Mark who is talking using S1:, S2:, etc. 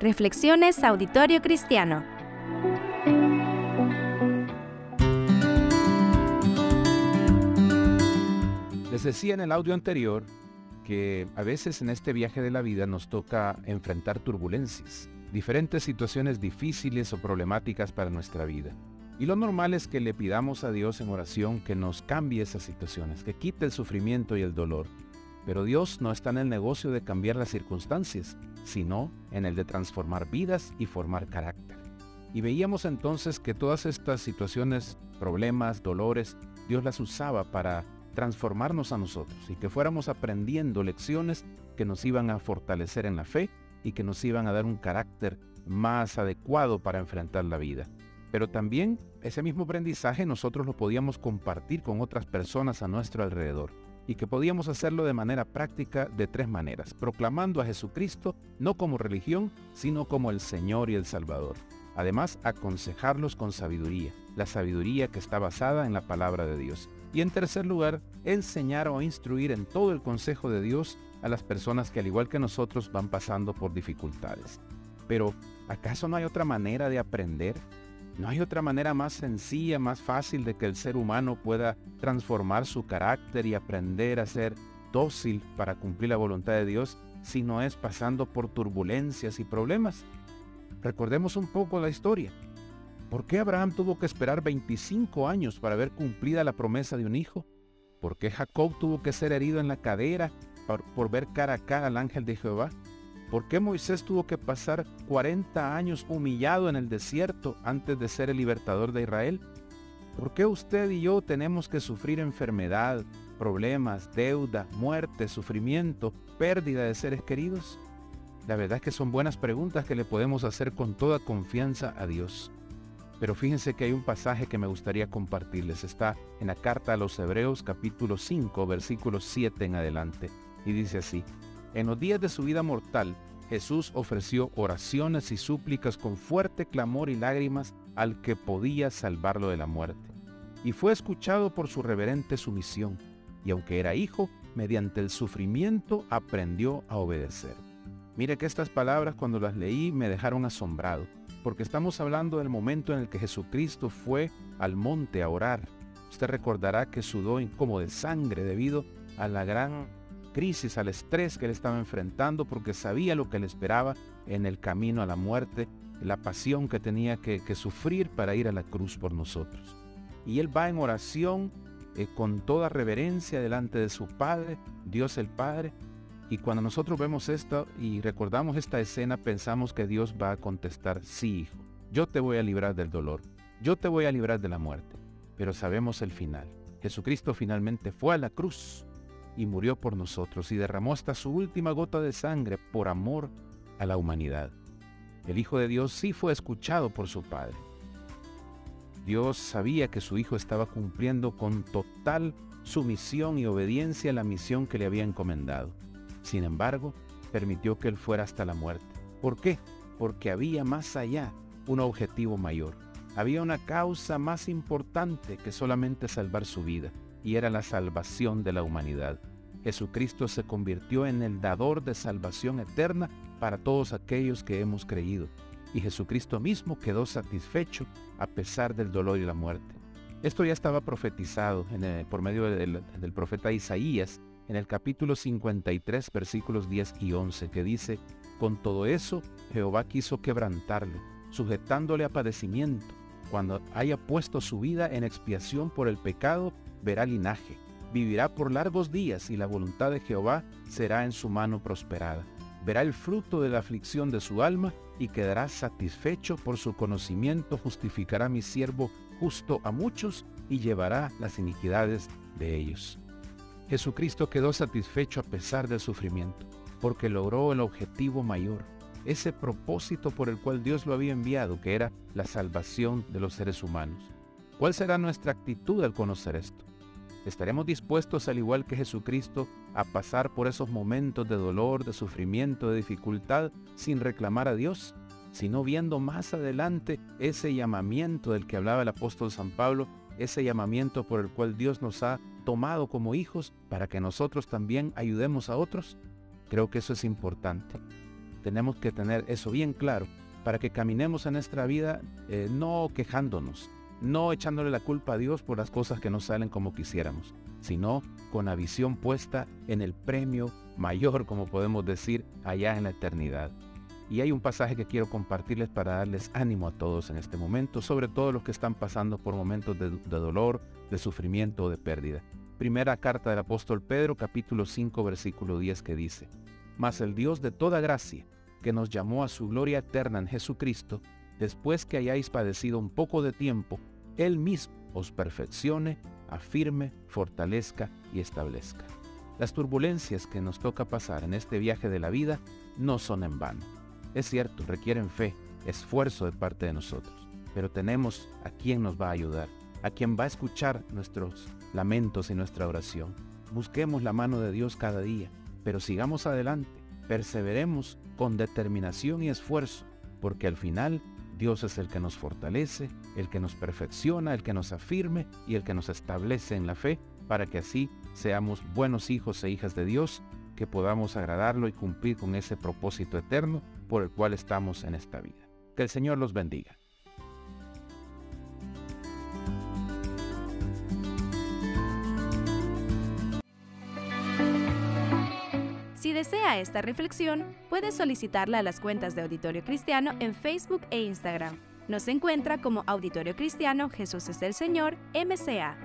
S1: Reflexiones Auditorio Cristiano.
S2: Les decía en el audio anterior que a veces en este viaje de la vida nos toca enfrentar turbulencias, diferentes situaciones difíciles o problemáticas para nuestra vida. Y lo normal es que le pidamos a Dios en oración que nos cambie esas situaciones, que quite el sufrimiento y el dolor. Pero Dios no está en el negocio de cambiar las circunstancias, sino en el de transformar vidas y formar carácter. Y veíamos entonces que todas estas situaciones, problemas, dolores, Dios las usaba para transformarnos a nosotros y que fuéramos aprendiendo lecciones que nos iban a fortalecer en la fe y que nos iban a dar un carácter más adecuado para enfrentar la vida. Pero también ese mismo aprendizaje nosotros lo podíamos compartir con otras personas a nuestro alrededor y que podíamos hacerlo de manera práctica de tres maneras, proclamando a Jesucristo no como religión, sino como el Señor y el Salvador. Además, aconsejarlos con sabiduría, la sabiduría que está basada en la palabra de Dios. Y en tercer lugar, enseñar o instruir en todo el consejo de Dios a las personas que al igual que nosotros van pasando por dificultades. Pero, ¿acaso no hay otra manera de aprender? ¿No hay otra manera más sencilla, más fácil de que el ser humano pueda transformar su carácter y aprender a ser dócil para cumplir la voluntad de Dios si no es pasando por turbulencias y problemas? Recordemos un poco la historia. ¿Por qué Abraham tuvo que esperar 25 años para ver cumplida la promesa de un hijo? ¿Por qué Jacob tuvo que ser herido en la cadera por, ver cara a cara al ángel de Jehová? ¿Por qué Moisés tuvo que pasar 40 años humillado en el desierto antes de ser el libertador de Israel? ¿Por qué usted y yo tenemos que sufrir enfermedad, problemas, deuda, muerte, sufrimiento, pérdida de seres queridos? La verdad es que son buenas preguntas que le podemos hacer con toda confianza a Dios. Pero fíjense que hay un pasaje que me gustaría compartirles. Está en la carta a los Hebreos capítulo 5 versículo 7 en adelante. Y dice así, en los días de su vida mortal, Jesús ofreció oraciones y súplicas con fuerte clamor y lágrimas al que podía salvarlo de la muerte. Y fue escuchado por su reverente sumisión, y aunque era hijo, mediante el sufrimiento aprendió a obedecer. Mire que estas palabras cuando las leí me dejaron asombrado, porque estamos hablando del momento en el que Jesucristo fue al monte a orar. Usted recordará que sudó como de sangre debido a la gran crisis, al estrés que él estaba enfrentando porque sabía lo que le esperaba en el camino a la muerte, la pasión que tenía que, sufrir para ir a la cruz por nosotros. Y él va en oración eh, con toda reverencia delante de su Padre, Dios el Padre, y cuando nosotros vemos esto y recordamos esta escena, pensamos que Dios va a contestar, sí, hijo, yo te voy a librar del dolor, yo te voy a librar de la muerte. Pero sabemos el final. Jesucristo finalmente fue a la cruz y murió por nosotros y derramó hasta su última gota de sangre por amor a la humanidad. El Hijo de Dios sí fue escuchado por su Padre. Dios sabía que su Hijo estaba cumpliendo con total sumisión y obediencia la misión que le había encomendado. Sin embargo, permitió que Él fuera hasta la muerte. ¿Por qué? Porque había más allá un objetivo mayor. Había una causa más importante que solamente salvar su vida y era la salvación de la humanidad. Jesucristo se convirtió en el dador de salvación eterna para todos aquellos que hemos creído. Y Jesucristo mismo quedó satisfecho a pesar del dolor y la muerte. Esto ya estaba profetizado por medio del, del profeta Isaías en el capítulo 53 versículos 10 y 11 que dice, con todo eso Jehová quiso quebrantarlo, sujetándole a padecimiento. Cuando haya puesto su vida en expiación por el pecado, verá linaje, vivirá por largos días y la voluntad de Jehová será en su mano prosperada. Verá el fruto de la aflicción de su alma y quedará satisfecho por su conocimiento, justificará mi siervo justo a muchos y llevará las iniquidades de ellos. Jesucristo quedó satisfecho a pesar del sufrimiento, porque logró el objetivo mayor, ese propósito por el cual Dios lo había enviado, que era la salvación de los seres humanos. ¿Cuál será nuestra actitud al conocer esto? ¿Estaremos dispuestos, al igual que Jesucristo, a pasar por esos momentos de dolor, de sufrimiento, de dificultad, sin reclamar a Dios, sino viendo más adelante ese llamamiento del que hablaba el apóstol San Pablo, ese llamamiento por el cual Dios nos ha tomado como hijos para que nosotros también ayudemos a otros? Creo que eso es importante. Tenemos que tener eso bien claro para que caminemos en nuestra vida eh, no quejándonos, no echándole la culpa a Dios por las cosas que no salen como quisiéramos, sino con la visión puesta en el premio mayor, como podemos decir, allá en la eternidad. Y hay un pasaje que quiero compartirles para darles ánimo a todos en este momento, sobre todo los que están pasando por momentos de, dolor, de sufrimiento o de pérdida. Primera carta del apóstol Pedro, capítulo 5, versículo 10, que dice, Mas el Dios de toda gracia, que nos llamó a su gloria eterna en Jesucristo, después que hayáis padecido un poco de tiempo, Él mismo os perfeccione, afirme, fortalezca y establezca. Las turbulencias que nos toca pasar en este viaje de la vida no son en vano. Es cierto, requieren fe, esfuerzo de parte de nosotros, pero tenemos a quien nos va a ayudar, a quien va a escuchar nuestros lamentos y nuestra oración. Busquemos la mano de Dios cada día, pero sigamos adelante, perseveremos con determinación y esfuerzo, porque al final Dios es el que nos fortalece, el que nos perfecciona, el que nos afirme y el que nos establece en la fe, para que así seamos buenos hijos e hijas de Dios, que podamos agradarlo y cumplir con ese propósito eterno por el cual estamos en esta vida. Que el Señor los bendiga.
S1: Si desea esta reflexión, puede solicitarla a las cuentas de Auditorio Cristiano en Facebook e Instagram. Nos encuentra como Auditorio Cristiano Jesús es el Señor, MCA.